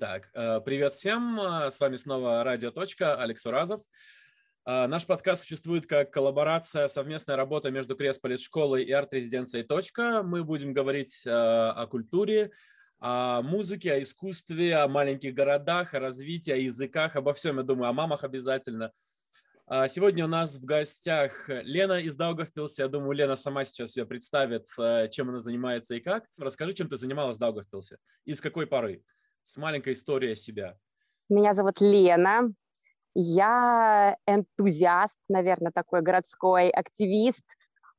Итак, э, привет всем. Э, с вами снова Радио. Алекс Уразов. Э, наш подкаст существует как коллаборация, совместная работа между Кресполит-школой и арт-резиденцией «Точка». Мы будем говорить о культуре, о музыке, о искусстве, о маленьких городах, о развитии, о языках, обо всем, я думаю, о мамах обязательно. Сегодня у нас в гостях Лена из Даугавпилса. Я думаю, Лена сама сейчас ее представит, чем она занимается и как. Расскажи, чем ты занималась в Даугавпилсе и с какой поры? Маленькая история себя. Меня зовут Лена. Я энтузиаст, наверное, такой городской активист,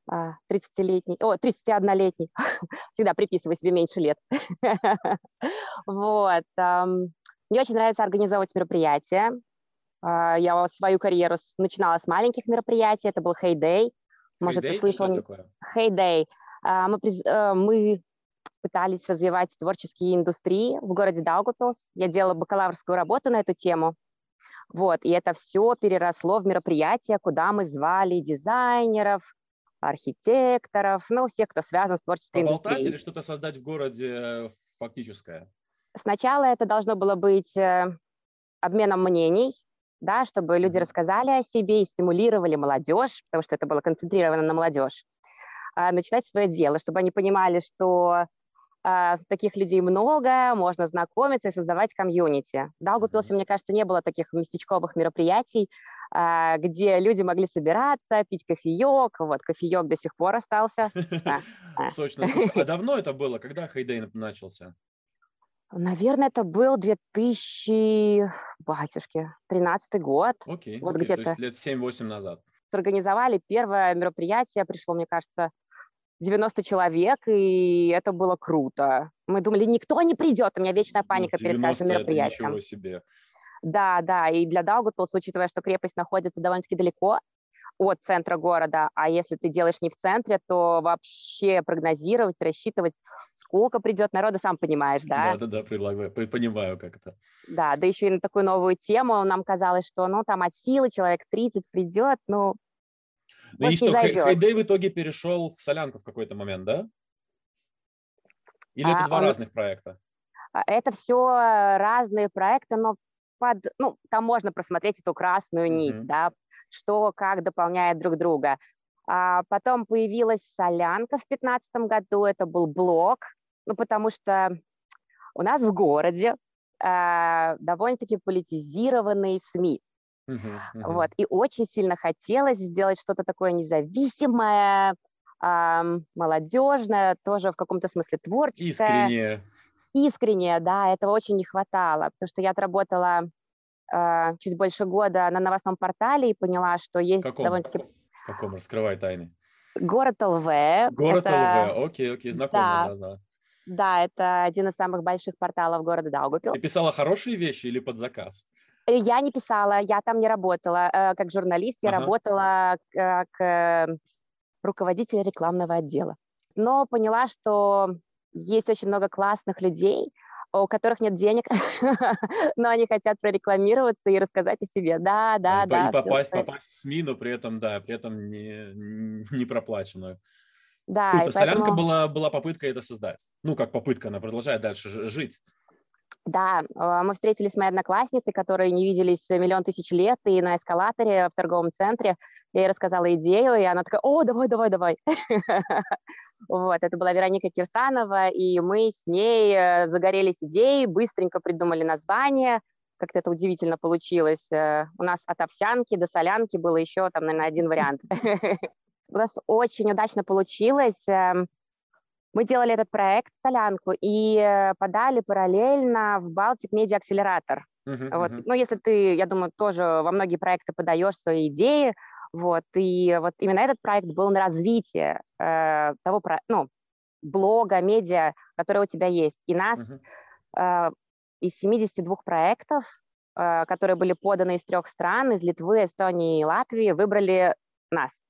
30-летний, а, о, 31-летний, всегда приписываю себе меньше лет. Вот. Мне очень нравится организовывать мероприятия. А, я свою карьеру начинала с маленьких мероприятий, это был Hey Day. Может, hey ты слышал? Hey Day. А, мы, э, мы пытались развивать творческие индустрии в городе Даугавпилс. Я делала бакалаврскую работу на эту тему. Вот, и это все переросло в мероприятие, куда мы звали дизайнеров, архитекторов, ну, всех, кто связан с творческой Поболтать индустрией. или что-то создать в городе э, фактическое? Сначала это должно было быть э, обменом мнений, да, чтобы люди рассказали о себе и стимулировали молодежь, потому что это было концентрировано на молодежь, а, начинать свое дело, чтобы они понимали, что таких людей много, можно знакомиться и создавать комьюнити. В Даугавпилсе, мне кажется, не было таких местечковых мероприятий, а, где люди могли собираться, пить кофеек. Вот, кофеек до сих пор остался. Сочно. А давно это было? Когда Хайдей начался? Наверное, это был 2000, батюшки, 13 год. Окей, вот окей, где-то. то есть лет 7-8 назад. Сорганизовали первое мероприятие, пришло, мне кажется, 90 человек, и это было круто. Мы думали, никто не придет, у меня вечная ну, паника ну, перед каждым мероприятием. Ничего себе. Да, да, и для Даугавпилса, учитывая, что крепость находится довольно-таки далеко от центра города, а если ты делаешь не в центре, то вообще прогнозировать, рассчитывать, сколько придет народа, сам понимаешь, да? Да, да, да, предлагаю, понимаю как это. Да, да еще и на такую новую тему нам казалось, что, ну, там от силы человек 30 придет, ну, ну и что, Хайдей в итоге перешел в Солянку в какой-то момент, да? Или а, это два он... разных проекта? А, это все разные проекты, но под, ну, там можно просмотреть эту красную нить, mm-hmm. да, что как дополняет друг друга. А потом появилась Солянка в 2015 году, это был блог, ну, потому что у нас в городе э, довольно-таки политизированные СМИ. Uh-huh, uh-huh. Вот. И очень сильно хотелось сделать что-то такое независимое, э, молодежное, тоже в каком-то смысле творческое. Искреннее. Искреннее, да, этого очень не хватало, потому что я отработала э, чуть больше года на новостном портале и поняла, что есть каком, довольно-таки... каком? Раскрывай тайны. Город ЛВ. Город это... ЛВ, окей, окей, знакомо, да. да, да. Да, это один из самых больших порталов города Даугавпилс. Ты писала хорошие вещи или под заказ? Я не писала, я там не работала э, как журналист, я ага. работала как э, руководитель рекламного отдела. Но поняла, что есть очень много классных людей, у которых нет денег, но они хотят прорекламироваться и рассказать о себе. Да, да, и, да. И попасть, попасть в СМИ, но при этом, да, при этом не, не проплаченную. Да, Круто. Солянка поэтому... была, была попытка это создать. Ну, как попытка, она продолжает дальше жить. Да, а, мы встретились с моей одноклассницей, которые не виделись миллион тысяч лет, и на эскалаторе в торговом центре я ей рассказала идею, и она такая, о, давай, давай, давай. Вот, это была Вероника Кирсанова, и мы с ней э, загорелись идеей, быстренько придумали название, как-то это удивительно получилось. Э, у нас от овсянки до солянки было еще, там, наверное, один вариант. У нас очень удачно получилось. Мы делали этот проект «Солянку» и э, подали параллельно в Балтик Медиа Акселератор. Uh-huh, вот. uh-huh. Ну, если ты, я думаю, тоже во многие проекты подаешь свои идеи, вот, и вот именно этот проект был на развитие э, того, про, ну, блога, медиа, который у тебя есть. И нас uh-huh. э, из 72 проектов, э, которые были поданы из трех стран, из Литвы, Эстонии и Латвии, выбрали нас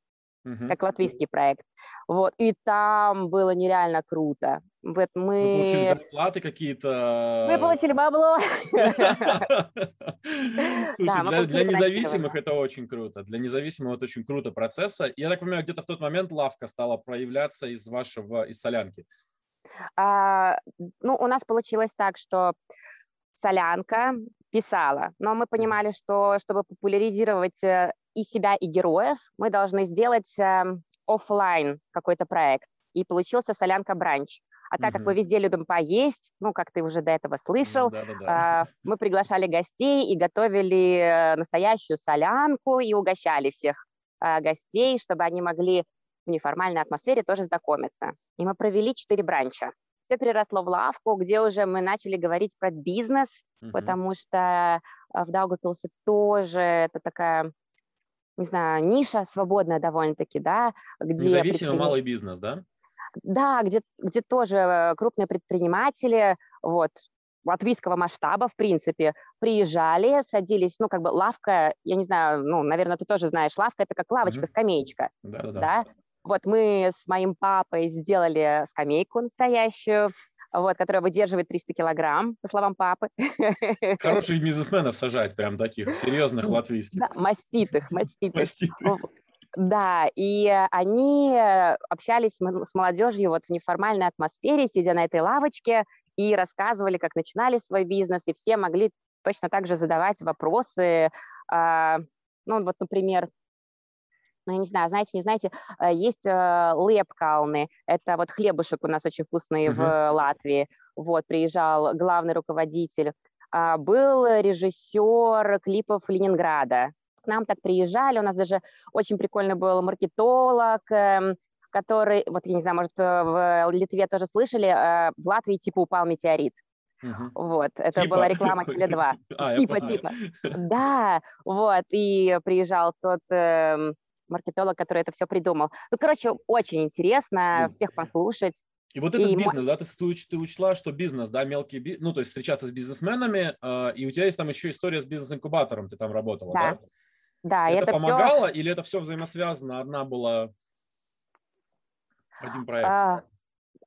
uh-huh. как латвийский проект. Вот, и там было нереально круто. Вот мы... Вы получили зарплаты какие-то? Мы получили бабло. Слушай, для независимых это очень круто. Для независимого это очень круто процесса. Я так понимаю, где-то в тот момент лавка стала проявляться из вашего, из солянки. А, ну, у нас получилось так, что солянка писала, но мы понимали, что чтобы популяризировать э, и себя, и героев, мы должны сделать эм, офлайн какой-то проект. И получился солянка бранч. А так как мы везде любим поесть, ну, как ты уже до этого слышал, да, мы приглашали гостей и готовили э, настоящую солянку и угощали всех а, гостей, чтобы они могли в неформальной атмосфере тоже знакомиться. И мы провели четыре бранча. Все переросло в лавку, где уже мы начали говорить про бизнес, угу. потому что в Даугавпилсе тоже это такая не знаю, ниша свободная довольно-таки, да, где... Независимый предприним... малый бизнес, да? Да, где, где тоже крупные предприниматели, вот, латвийского масштаба, в принципе, приезжали, садились, ну, как бы лавка, я не знаю, ну, наверное, ты тоже знаешь, лавка – это как лавочка, mm-hmm. скамеечка, да? Вот мы с моим папой сделали скамейку настоящую, вот, которая выдерживает 300 килограмм, по словам папы. Хороших бизнесменов сажать, прям таких, серьезных латвийских. Да, маститых, маститых. маститых. Да, и они общались с молодежью вот в неформальной атмосфере, сидя на этой лавочке, и рассказывали, как начинали свой бизнес, и все могли точно так же задавать вопросы. А, ну, вот, например, ну, я не знаю, знаете, не знаете, э, есть э, лепкалны, это вот хлебушек у нас очень вкусный uh-huh. в Латвии, вот, приезжал главный руководитель, а, был режиссер клипов Ленинграда, к нам так приезжали, у нас даже очень прикольный был маркетолог, эм, который, вот я не знаю, может, э, в Литве тоже слышали, в Латвии типа упал метеорит. Uh-huh. Вот, это типа. была реклама Теле2. А, типа, типа. Да, вот, и приезжал тот эм, маркетолог, который это все придумал. Ну, короче, очень интересно всех послушать. И вот этот и бизнес, да, ты, ты учла, что бизнес, да, мелкий бизнес, ну, то есть встречаться с бизнесменами, э, и у тебя есть там еще история с бизнес-инкубатором, ты там работала, да? Да, да это, это помогало все... или это все взаимосвязано? Одна была один проект? А,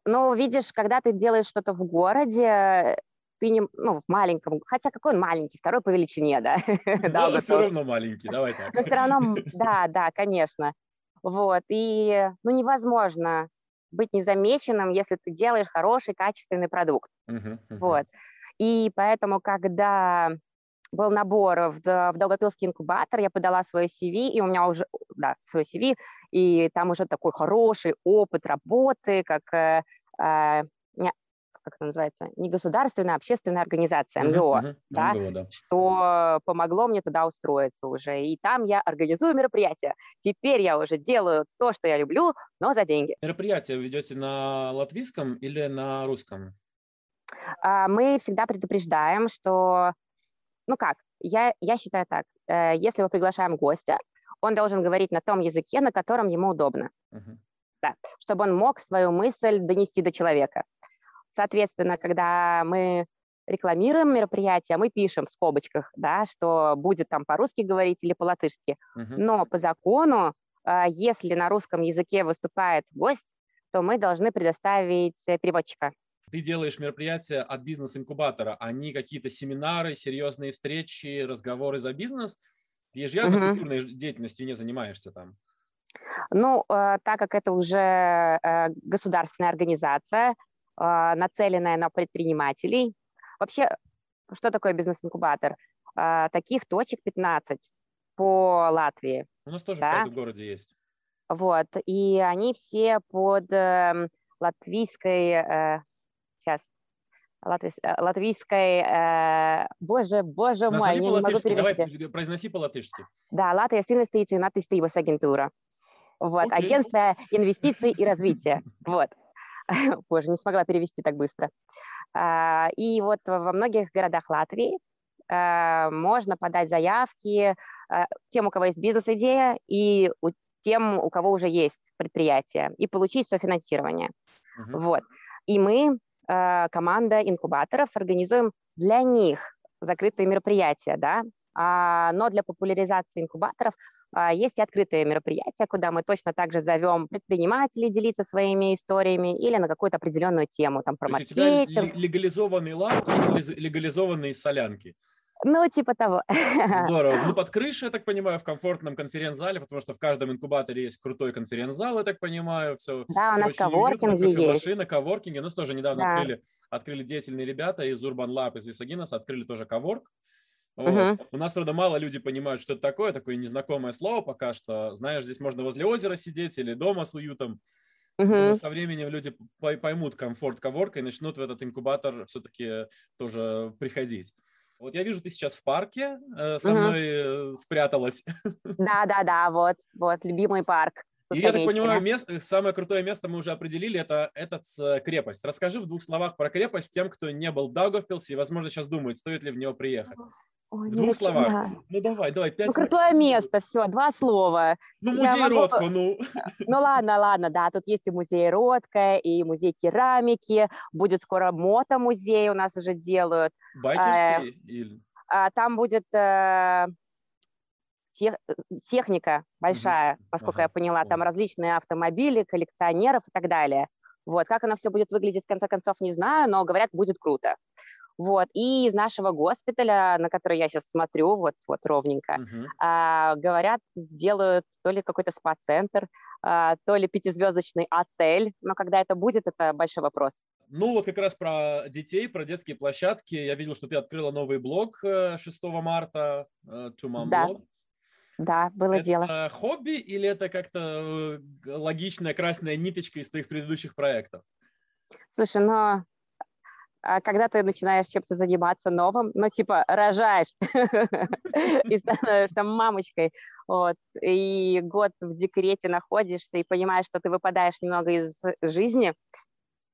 ну, видишь, когда ты делаешь что-то в городе, ты не, ну, в маленьком, хотя какой он маленький, второй по величине, да. да но все равно маленький, давай так. Но все равно, да, да, конечно. Вот, и, ну, невозможно быть незамеченным, если ты делаешь хороший, качественный продукт. Вот. И поэтому, когда был набор в, в Долгопилский инкубатор, я подала свой CV, и у меня уже, да, свой CV, и там уже такой хороший опыт работы, как э, э как это называется, не государственная, а общественная организация, МГО, uh-huh, uh-huh. Да, МГО да. что помогло мне туда устроиться уже. И там я организую мероприятия. Теперь я уже делаю то, что я люблю, но за деньги. Мероприятия вы ведете на латвийском или на русском? А, мы всегда предупреждаем, что, ну как, я, я считаю так, э, если мы приглашаем гостя, он должен говорить на том языке, на котором ему удобно. Uh-huh. Да, чтобы он мог свою мысль донести до человека. Соответственно, когда мы рекламируем мероприятие, мы пишем в скобочках, да, что будет там по-русски говорить или по-латышски. Uh-huh. Но по закону, а, если на русском языке выступает гость, то мы должны предоставить переводчика. Ты делаешь мероприятия от бизнес-инкубатора, они какие-то семинары, серьезные встречи, разговоры за бизнес? Ты же явно uh-huh. культурной деятельностью не занимаешься там. Ну, э, так как это уже э, государственная организация, а, нацеленная на предпринимателей. Вообще, что такое бизнес-инкубатор? А, таких точек 15 по Латвии. У нас тоже да? в каждом городе есть. Вот, и они все под э, латвийской, э, сейчас, латвийс, э, латвийской, э, боже, боже Назови мой, не могу перевести. Давай, произноси по-латышски. Да, Латвijas инвестиции на attīstības агентура. Вот, okay. агентство инвестиций и развития. Вот. Боже, не смогла перевести так быстро. А, и вот во многих городах Латвии а, можно подать заявки а, тем, у кого есть бизнес-идея, и тем, у кого уже есть предприятие, и получить софинансирование. Uh-huh. Вот. И мы, команда инкубаторов, организуем для них закрытые мероприятия, да, но для популяризации инкубаторов а, есть и открытые мероприятия, куда мы точно так же зовем предпринимателей делиться своими историями или на какую-то определенную тему, там, про То маркетинг. легализованные лавки легализованные солянки? Ну, типа того. Здорово. Ну, под крышей, я так понимаю, в комфортном конференц-зале, потому что в каждом инкубаторе есть крутой конференц-зал, я так понимаю, все. Да, у нас коворкинги есть. Машина, коворкинги. У нас тоже недавно да. открыли, открыли деятельные ребята из Urban Lab, из Висагинаса, открыли тоже коворк. Вот. Uh-huh. У нас, правда, мало люди понимают, что это такое, такое незнакомое слово пока что. Знаешь, здесь можно возле озера сидеть или дома с уютом. Uh-huh. Но со временем люди поймут комфорт коворка и начнут в этот инкубатор все-таки тоже приходить. Вот я вижу, ты сейчас в парке э, со мной угу. спряталась. Да, да, да, вот, вот, любимый парк. И я так понимаю, место, самое крутое место мы уже определили, это этот крепость. Расскажи в двух словах про крепость тем, кто не был в Даугавпилсе и, возможно, сейчас думает, стоит ли в него приехать. Ой, в двух словах. Да. Ну давай, давай, пять. Ну крутое место, все, два слова. Ну музей могу... Ротко, ну. Ну ладно, ладно, да, тут есть и музей Ротко, и музей керамики, будет скоро мото-музей у нас уже делают. Байкерский э, или? А, там будет э, тех, техника большая, угу. насколько ага. я поняла, там различные автомобили, коллекционеров и так далее. Вот, как оно все будет выглядеть, в конце концов, не знаю, но, говорят, будет круто. Вот. И из нашего госпиталя, на который я сейчас смотрю, вот, вот ровненько, uh-huh. а, говорят, сделают то ли какой-то спа-центр, а, то ли пятизвездочный отель. Но когда это будет, это большой вопрос. Ну, вот как раз про детей, про детские площадки. Я видел, что ты открыла новый блог 6 э, марта, э, To Mom да. Blog. Да, было это дело. Это хобби или это как-то э, логичная красная ниточка из твоих предыдущих проектов? Слушай, ну, когда ты начинаешь чем-то заниматься новым, ну, типа, рожаешь и становишься мамочкой, вот, и год в декрете находишься и понимаешь, что ты выпадаешь немного из жизни,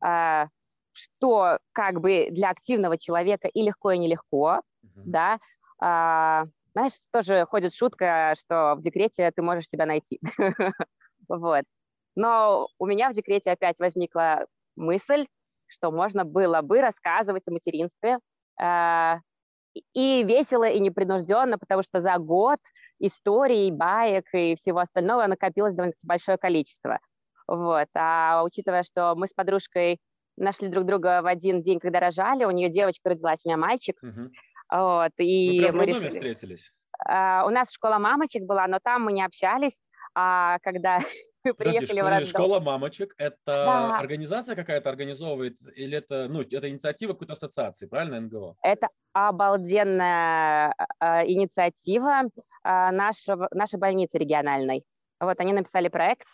а, что как бы для активного человека и легко, и нелегко, да, а, знаешь, тоже ходит шутка, что в декрете ты можешь себя найти, вот. Но у меня в декрете опять возникла мысль, что можно было бы рассказывать о материнстве э, и весело, и непринужденно, потому что за год историй, баек и всего остального накопилось довольно-таки большое количество. Вот. А учитывая, что мы с подружкой нашли друг друга в один день, когда рожали, у нее девочка родилась, у меня мальчик. Угу. Вот, и Вы мы решили... встретились? Uh, у нас школа мамочек была, но там мы не общались, а когда приехали подожди, в роддом. Школа мамочек – это да. организация какая-то организовывает или это, ну, это инициатива какой-то ассоциации, правильно, НГО? Это обалденная э, инициатива э, нашего, нашей больницы региональной. Вот они написали проект.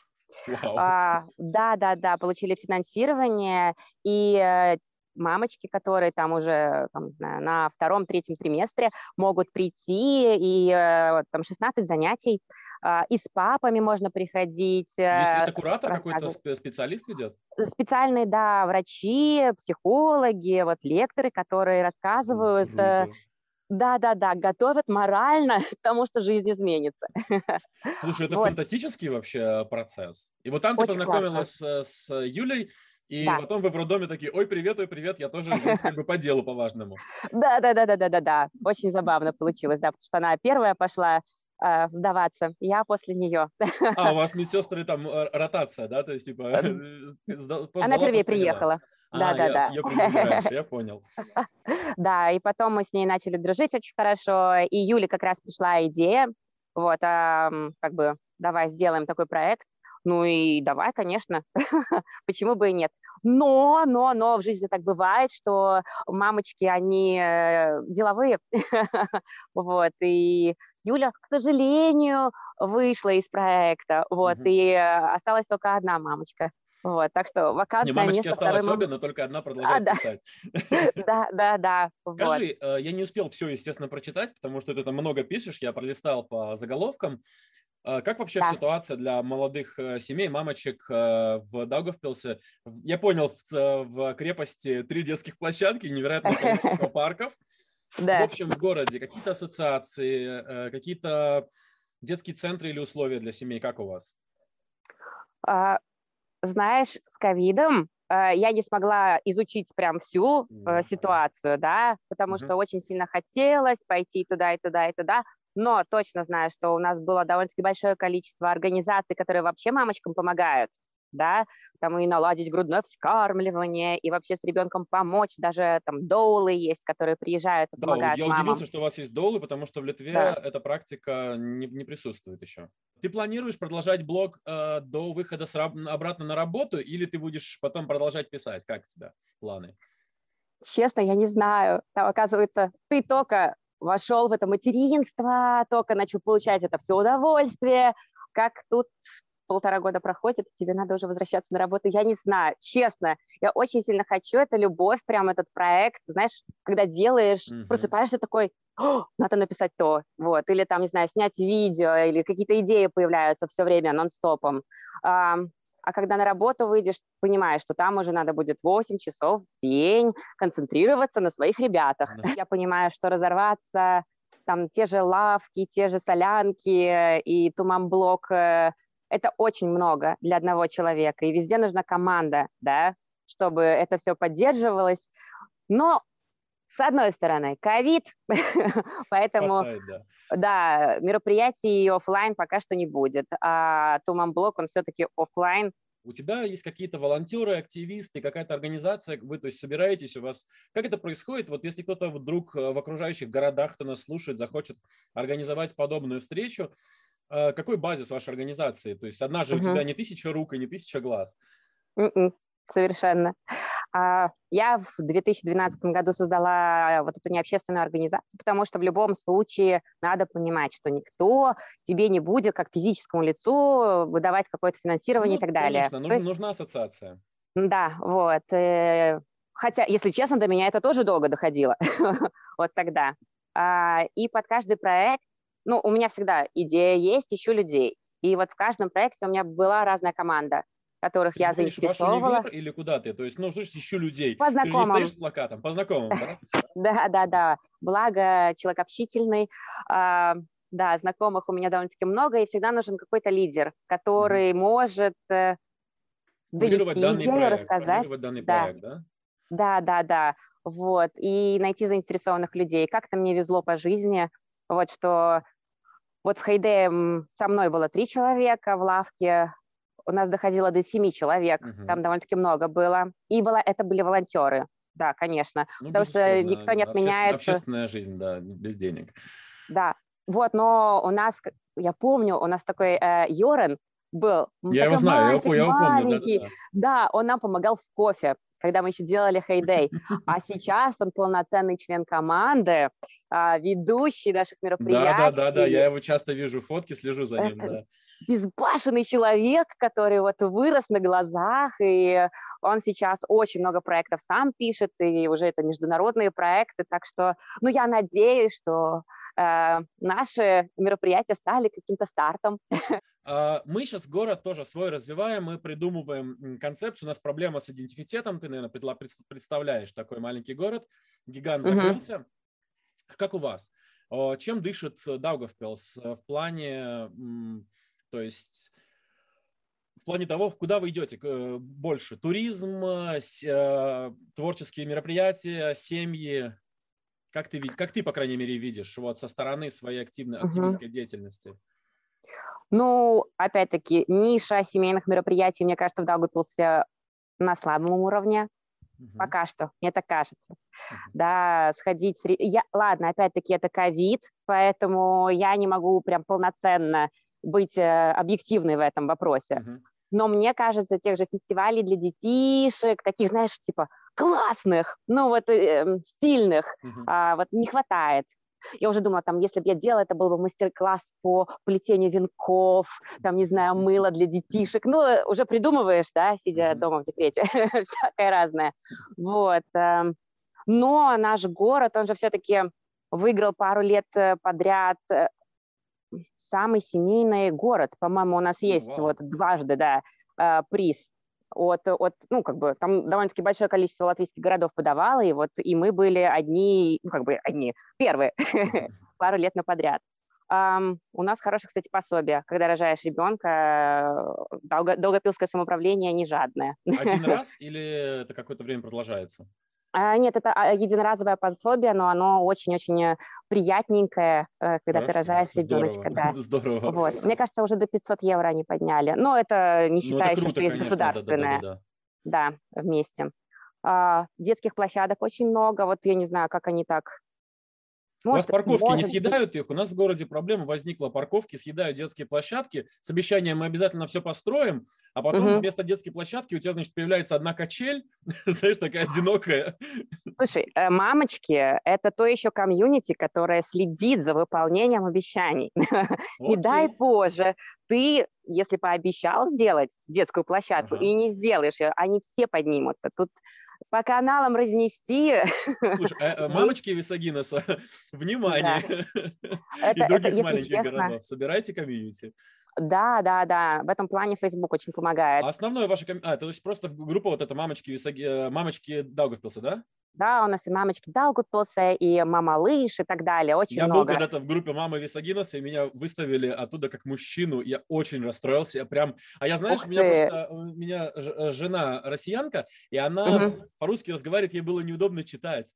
Wow. А, да, да, да, получили финансирование, и э, мамочки, которые там уже, там, не знаю, на втором-третьем триместре могут прийти, и э, там 16 занятий, а, и с папами можно приходить. Если это куратор какой-то специалист ведет? Специальные, да, врачи, психологи, вот лекторы, которые рассказывают, э, Круто. Да-да-да, готовят морально к тому, что жизнь изменится. Слушай, это вот. фантастический вообще процесс. И вот там Очень ты познакомилась классно. с Юлей, и да. потом вы в роддоме такие, ой, привет, ой, привет, я тоже здесь как бы по делу, по важному. Да, да, да, да, да, да, да. Очень забавно получилось, да, потому что она первая пошла э, сдаваться, я после нее. А, у вас медсестры там э, ротация, да, то есть типа... Э, она первее приехала. Да, а, да, да. Я понял. Да, и потом мы с ней начали дружить очень хорошо, и Юле как раз пришла идея, вот, как бы, давай сделаем такой проект, ну и давай, конечно, почему бы и нет. Но, но, но в жизни так бывает, что мамочки, они э, деловые. вот, и Юля, к сожалению, вышла из проекта, вот, и э, осталась только одна мамочка. Вот, так что вакантное Не, мамочки место осталось второй... обе, но только одна продолжает а, да. писать. Да, да, да. Скажи. Э, я не успел все, естественно, прочитать, потому что ты там много пишешь, я пролистал по заголовкам. А как вообще да. ситуация для молодых э, семей, мамочек э, в Даугавпилсе? Я понял, в, в крепости три детских площадки, невероятное количество парков. Да. В общем, в городе какие-то ассоциации, э, какие-то детские центры или условия для семей, как у вас? А, знаешь, с ковидом я не смогла изучить прям всю ситуацию, да, потому mm-hmm. что очень сильно хотелось пойти туда и туда и туда, но точно знаю, что у нас было довольно-таки большое количество организаций, которые вообще мамочкам помогают. да, там и наладить грудное вскармливание, и вообще с ребенком помочь, даже там доулы есть, которые приезжают и помогают да, я мамам. удивился, что у вас есть доулы, потому что в Литве да. эта практика не, не присутствует еще. Ты планируешь продолжать блог э, до выхода с, обратно на работу, или ты будешь потом продолжать писать? Как у тебя планы? Честно, я не знаю. Там, оказывается, ты только вошел в это материнство, только начал получать это все удовольствие, как тут полтора года проходит, тебе надо уже возвращаться на работу. Я не знаю, честно, я очень сильно хочу, это любовь, прям этот проект, знаешь, когда делаешь, mm-hmm. просыпаешься такой, надо написать то, вот, или там, не знаю, снять видео, или какие-то идеи появляются все время нон-стопом. А когда на работу выйдешь, понимаешь, что там уже надо будет 8 часов в день концентрироваться на своих ребятах. Да. Я понимаю, что разорваться, там те же лавки, те же солянки и туман-блок, э, это очень много для одного человека. И везде нужна команда, да, чтобы это все поддерживалось. Но с одной стороны, ковид, поэтому Спасает, да. да, мероприятий офлайн пока что не будет, а Туман Блок, он все-таки офлайн. У тебя есть какие-то волонтеры, активисты, какая-то организация, вы то есть собираетесь у вас. Как это происходит? Вот если кто-то вдруг э, в окружающих городах, кто нас слушает, захочет организовать подобную встречу, э, какой базис вашей организации? То есть одна же угу. у тебя не тысяча рук и не тысяча глаз. Mm-mm, м-м, совершенно. А, я в 2012 году создала вот эту необщественную организацию, потому что в любом случае надо понимать, что никто тебе не будет как физическому лицу выдавать какое-то финансирование ну, и так далее. Конечно, нужна, есть, нужна ассоциация. Да, вот. Э, хотя, если честно, до меня это тоже долго доходило. вот тогда. А, и под каждый проект, ну, у меня всегда идея есть, ищу людей. И вот в каждом проекте у меня была разная команда которых ты я заинтересовала. Ваш или куда ты? То есть, ну, что ж, ищу людей. По знакомым. Ты же не стоишь с плакатом, по знакомым, да? Да, да, да. Благо, человек общительный. А, да, знакомых у меня довольно-таки много, и всегда нужен какой-то лидер, который может э, довести идею, рассказать. да? Да, да, да. Вот. И найти заинтересованных людей. Как-то мне везло по жизни, вот что вот в Хейде со мной было три человека в лавке, у нас доходило до семи человек, угу. там довольно-таки много было. И было, это были волонтеры, да, конечно, ну, потому что никто не отменяет... Общественная жизнь, да, без денег. Да, вот, но у нас, я помню, у нас такой э, Йорен был. Я его знаю, я, его помню. Да, да, да. да, он нам помогал с кофе когда мы еще делали Хейдей. А сейчас он полноценный член команды, а, ведущий наших мероприятий. Да, да, да, да, я его часто вижу фотки, слежу за ним. Это да. Безбашенный человек, который вот вырос на глазах, и он сейчас очень много проектов сам пишет, и уже это международные проекты, так что, ну, я надеюсь, что э, наши мероприятия стали каким-то стартом. А, мы сейчас город тоже свой развиваем, мы придумываем концепцию. У нас проблема с идентифитетом. Ты, наверное, представляешь такой маленький город. Гигант закрылся. Uh-huh. Как у вас? Чем дышит Даугавпилс в плане, то есть в плане того, куда вы идете э, больше? Туризм, э, творческие мероприятия, семьи? Как ты, как ты, по крайней мере, видишь вот со стороны своей активной, активистской uh-huh. деятельности? Ну, опять-таки, ниша семейных мероприятий, мне кажется, в Даугавпилсе на слабом уровне. Угу. Пока что, мне так кажется. Угу. Да, сходить... Я... Ладно, опять-таки, это ковид, поэтому я не могу прям полноценно быть э, объективной в этом вопросе. Но мне кажется, тех же фестивалей для детишек, таких, знаешь, типа классных, ну вот э, стильных, угу. а, вот не хватает. Я уже думала, там, если бы я делала, это был бы мастер-класс по плетению венков, там, не знаю, мыло для детишек. Ну, уже придумываешь, да, сидя mm-hmm. дома в декрете, всякое разное. Вот. Эм. Но наш город, он же все-таки выиграл пару лет э, подряд э, самый семейный город. По-моему, у нас есть вот дважды, да, э, приз от, от, ну, как бы, там довольно-таки большое количество латвийских городов подавало, и вот, и мы были одни, ну, как бы, одни, первые, пару лет на подряд. Um, у нас хорошее, кстати, пособие. Когда рожаешь ребенка, долго, долгопилское самоуправление не жадное. Один раз или это какое-то время продолжается? А, нет, это а, единоразовое пособие, но оно очень-очень приятненькое, э, когда Хорошо, ты рожаешь ребеночка. Да. Здорово. Вот. Мне кажется, уже до 500 евро они подняли. Но это не считая ну, круто, что есть государственное. Да, да, да, да. да, вместе. А, детских площадок очень много. Вот я не знаю, как они так может, У вас парковки может... не съедают их? У нас в городе проблема возникла. Парковки съедают детские площадки. С обещанием мы обязательно все построим, а потом угу. вместо детской площадки у тебя, значит, появляется одна качель, знаешь, такая одинокая. Слушай, э, мамочки – это то еще комьюнити, которое следит за выполнением обещаний. Не дай Боже, ты, если пообещал сделать детскую площадку ага. и не сделаешь ее, они все поднимутся. Тут по каналам разнести. Слушай, а, а мамочки Висагинеса, внимание! Да. Это, И других это, маленьких честно, городов. Собирайте комьюнити. Да, да, да. В этом плане Facebook очень помогает. А основное ваше... А, то есть просто группа вот эта мамочки, Висаги... Э, мамочки Даугавпилса, да? Да, у нас и мамочки Даугавпилса, и мама Лыж, и так далее. Очень я много. был когда-то в группе мамы Висагинаса, и меня выставили оттуда как мужчину. Я очень расстроился. Я прям... А я, знаешь, у меня просто... У меня э, жена россиянка, и она угу. по-русски разговаривает, ей было неудобно читать.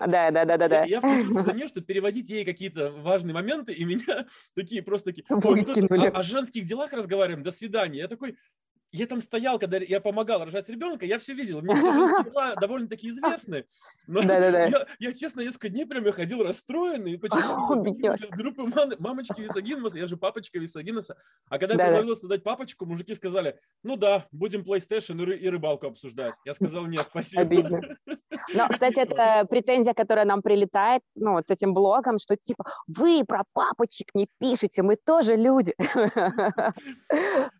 Да, да, да, да. да. Я, я включился за нее, чтобы переводить ей какие-то важные моменты, и меня такие просто такие... О, о женских делах разговариваем, до свидания. Я такой, я там стоял, когда я помогал рожать ребенка, я все видел. Мне все женские дела довольно-таки известны. Но да, да, да. Я, я, честно, несколько дней прям я ходил расстроенный. Почему из группы мамочки Висагинова, я же папочка Висагинаса. А когда да, я предложил да. дать папочку, мужики сказали, ну да, будем PlayStation и, рыбалку обсуждать. Я сказал, нет, спасибо. Обидно. Но, кстати, это претензия, которая нам прилетает, ну, вот с этим блогом, что типа, вы про папочек не пишете, мы тоже люди.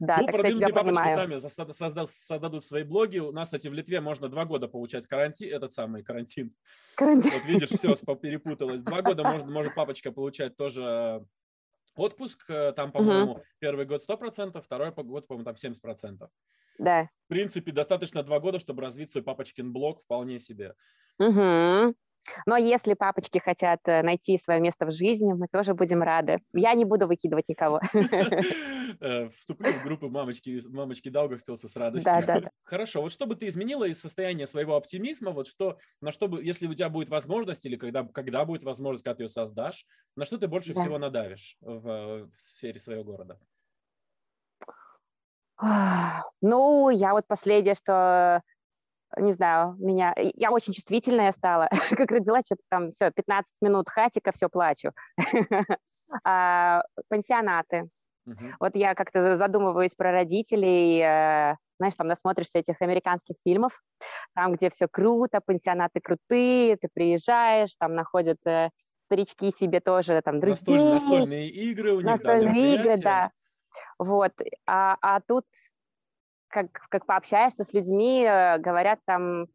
Да, ну, так что я понимаю сами создадут, создадут свои блоги. У нас, кстати, в Литве можно два года получать карантин, этот самый карантин. карантин. Вот видишь, все перепуталось. Два года может, может папочка получать тоже отпуск. Э, там, по-моему, угу. первый год 100%, второй год, по-моему, там 70%. Да. В принципе, достаточно два года, чтобы развить свой папочкин блог вполне себе. Угу. Но если папочки хотят э, найти свое место в жизни, мы тоже будем рады. Я не буду выкидывать никого. Э, вступлю в группу мамочки, мамочки Даугавпилса с радостью. Да, да, да. Хорошо, вот что бы ты изменила из состояния своего оптимизма, вот что, на что бы, если у тебя будет возможность, или когда, когда будет возможность, когда ты ее создашь, на что ты больше да. всего надавишь в, в сфере своего города? Ну, я вот последнее, что не знаю, меня, я очень чувствительная стала, как родила, что-то там, все, 15 минут хатика, все, плачу. а, пансионаты. Вот я как-то задумываюсь про родителей, э, знаешь, там насмотришься этих американских фильмов, там, где все круто, пансионаты крутые, ты приезжаешь, там находят э, старички себе тоже там друзей. Настоль, настольные игры у них, Настольные да, игры, да. Вот, а, а тут как, как пообщаешься с людьми, э, говорят там,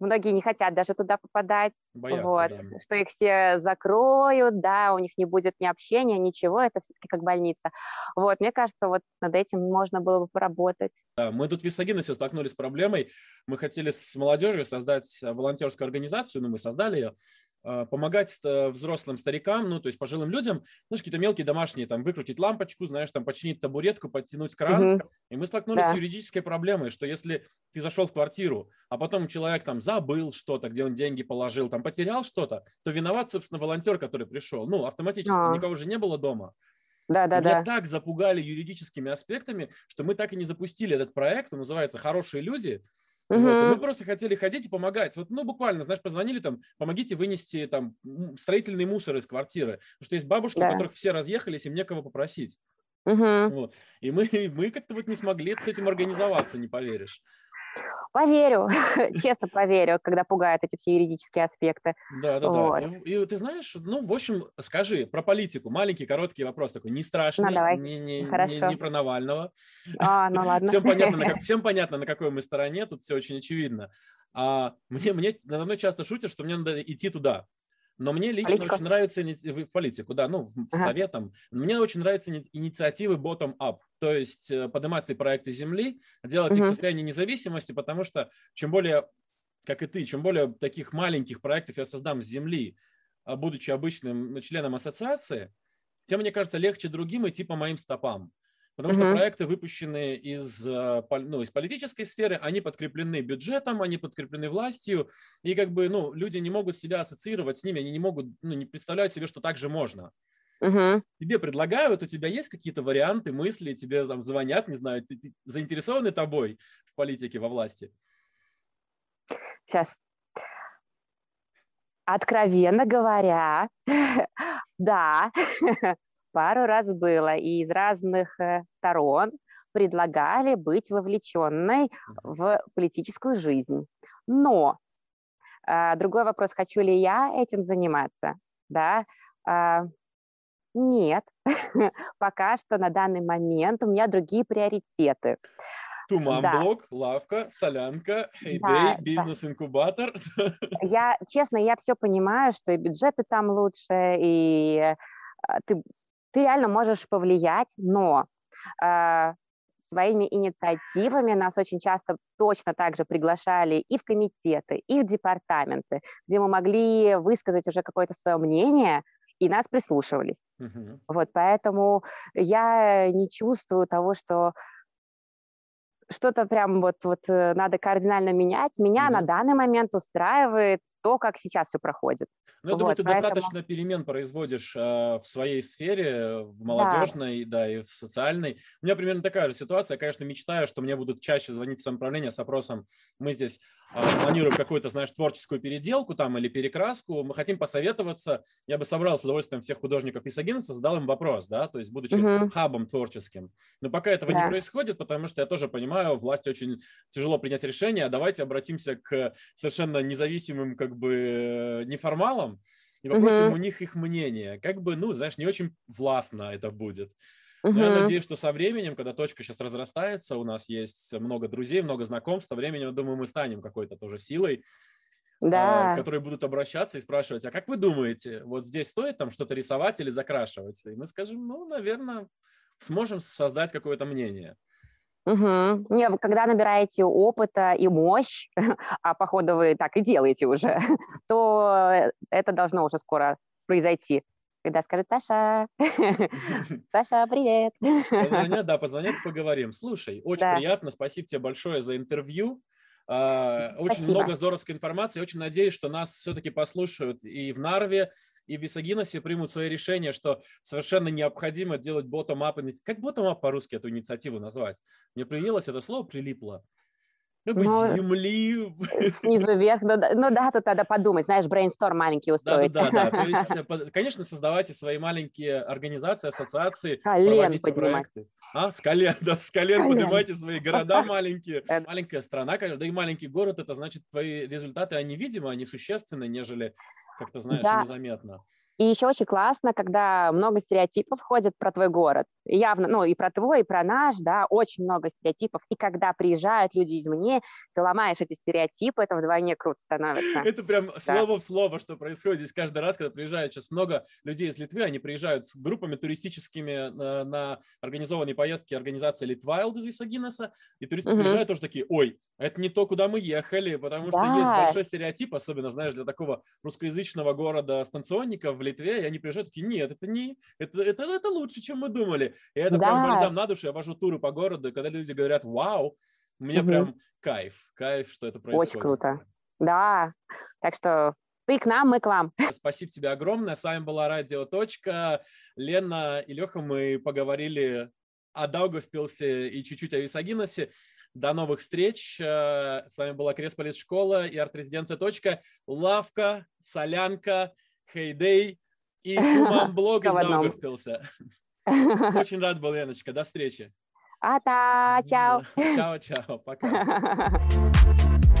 многие не хотят даже туда попадать, Боятся, вот, да. что их все закроют, да, у них не будет ни общения, ничего, это все-таки как больница. Вот, мне кажется, вот над этим можно было бы поработать. Мы тут в Висагиносе столкнулись с проблемой, мы хотели с молодежью создать волонтерскую организацию, ну, мы создали ее, помогать взрослым старикам, ну, то есть пожилым людям, знаешь, какие-то мелкие домашние, там, выкрутить лампочку, знаешь, там, починить табуретку, подтянуть кран. Угу. И мы столкнулись да. с юридической проблемой, что если ты зашел в квартиру, а потом человек там забыл что-то, где он деньги положил, там, потерял что-то, то виноват, собственно, волонтер, который пришел. Ну, автоматически, а. никого же не было дома. Да, да, Меня да. так запугали юридическими аспектами, что мы так и не запустили этот проект, он называется «Хорошие люди», Угу. Вот, мы просто хотели ходить и помогать. Вот, ну, буквально, знаешь, позвонили там, помогите вынести там строительный мусор из квартиры. Потому что есть бабушки, да. у которых все разъехались, им некого попросить. Угу. Вот. И мы, мы как-то вот не смогли с этим организоваться, не поверишь. Поверю, честно поверю, когда пугают эти все юридические аспекты. Да, да, вот. да. И, и ты знаешь, ну, в общем, скажи про политику. Маленький, короткий вопрос такой, не страшный, ну, давай. Не, не, не, не про Навального. А, ну ладно. Всем понятно, на, как, всем понятно, на какой мы стороне, тут все очень очевидно. А мне, мне надо мной часто шутят, что мне надо идти туда. Но мне лично Политика? очень нравится в политику, да, ну, в ага. советом. Мне очень нравятся инициативы bottom-up, то есть э, поднимать проекты земли, делать угу. их в состоянии независимости, потому что чем более, как и ты, чем более таких маленьких проектов я создам с земли, а, будучи обычным членом ассоциации, тем, мне кажется, легче другим идти по моим стопам. Потому что проекты, выпущенные из, э, ну, из политической сферы, они подкреплены бюджетом, они подкреплены властью, и как бы, ну, люди не могут себя ассоциировать с ними, они не могут, ну, не представляют себе, что так же можно. Угу. Тебе предлагают, у тебя есть какие-то варианты, мысли, тебе там звонят, не знаю, ты, ты заинтересованы тобой в политике, во власти? Сейчас. Откровенно говоря, да, пару раз было, и из разных э, сторон предлагали быть вовлеченной в политическую жизнь. Но а, другой вопрос, хочу ли я этим заниматься, да, а, нет, пока что на данный момент у меня другие приоритеты. Туман-блок, да. лавка, солянка, хейдей, да, бизнес-инкубатор. Я, честно, я все понимаю, что и бюджеты там лучше, и а, ты, ты реально можешь повлиять, но э, своими инициативами нас очень часто точно так же приглашали и в комитеты, и в департаменты, где мы могли высказать уже какое-то свое мнение, и нас прислушивались. Uh-huh. Вот, поэтому я не чувствую того, что что-то прям вот, вот э, надо кардинально менять. Меня uh-huh. на данный момент устраивает то, как сейчас все проходит. Ну, я вот, думаю, ты поэтому... достаточно перемен производишь э, в своей сфере, в молодежной, да. да, и в социальной. У меня примерно такая же ситуация. Я, конечно, мечтаю, что мне будут чаще звонить в самоуправление с вопросом, мы здесь э, планируем какую-то, знаешь, творческую переделку там или перекраску, мы хотим посоветоваться. Я бы собрал с удовольствием всех художников из агентства, задал им вопрос, да, то есть будучи uh-huh. хабом творческим. Но пока этого да. не происходит, потому что я тоже понимаю, власти очень тяжело принять решение, а давайте обратимся к совершенно независимым как бы э, неформалам, и попросим uh-huh. у них их мнение. Как бы, ну, знаешь, не очень властно это будет. Но uh-huh. я надеюсь, что со временем, когда точка сейчас разрастается, у нас есть много друзей, много знакомств, со временем, я думаю, мы станем какой-то тоже силой, а, да. которые будут обращаться и спрашивать, а как вы думаете, вот здесь стоит там что-то рисовать или закрашивать? И мы скажем, ну, наверное, сможем создать какое-то мнение. Угу. Не, вы когда набираете опыта и мощь, а походу вы так и делаете уже, то это должно уже скоро произойти. Когда скажет Саша, Саша, привет. Позвонят, да, позвонят, поговорим. Слушай, очень да. приятно, спасибо тебе большое за интервью. Uh, очень много здоровской информации. Очень надеюсь, что нас все-таки послушают и в Нарве, и в Висагиносе примут свои решения, что совершенно необходимо делать bottom-up. Как bottom-up по-русски эту инициативу назвать? Мне привилось это слово, прилипло. Как бы ну, земли. Снизу вверх. Ну, ну да, тут надо подумать, знаешь, брейнсторм маленький устроить. Да, да, да. То есть, э, конечно, создавайте свои маленькие организации, ассоциации, колен проводите поднимать. проекты. А, с колен, да, с колен, колен. поднимайте свои города маленькие. Маленькая страна, конечно, да и маленький город, это значит, твои результаты, они видимы, они существенны, нежели как-то, знаешь, да. незаметно. И еще очень классно, когда много стереотипов ходят про твой город. Явно, ну, и про твой, и про наш, да, очень много стереотипов. И когда приезжают люди извне, ты ломаешь эти стереотипы, это вдвойне круто становится. Это прям да. слово в слово, что происходит здесь каждый раз, когда приезжает сейчас много людей из Литвы, они приезжают с группами туристическими на, э, на организованные поездки организации Литвайлд из Висагинеса, и туристы угу. приезжают тоже такие, ой, это не то, куда мы ехали, потому да. что есть большой стереотип, особенно, знаешь, для такого русскоязычного города станционников в Литве, и они приезжают такие, нет, это не, это, это, это лучше, чем мы думали. И это да. прям бальзам на душу, я вожу туры по городу, и когда люди говорят, вау, у меня угу. прям кайф, кайф, что это происходит. Очень круто, да, так что ты к нам, мы к вам. Спасибо тебе огромное. С вами была Радио Точка. Лена и Леха, мы поговорили о Даугавпилсе и чуть-чуть о Висагиносе. До новых встреч. Э, с вами была Кресполис школа и арт-резиденция. Лавка, солянка, хейдей и туман блог из Даугавпилса. Очень рад был, Леночка. До встречи. Ата, чао. Чао, чао. Пока.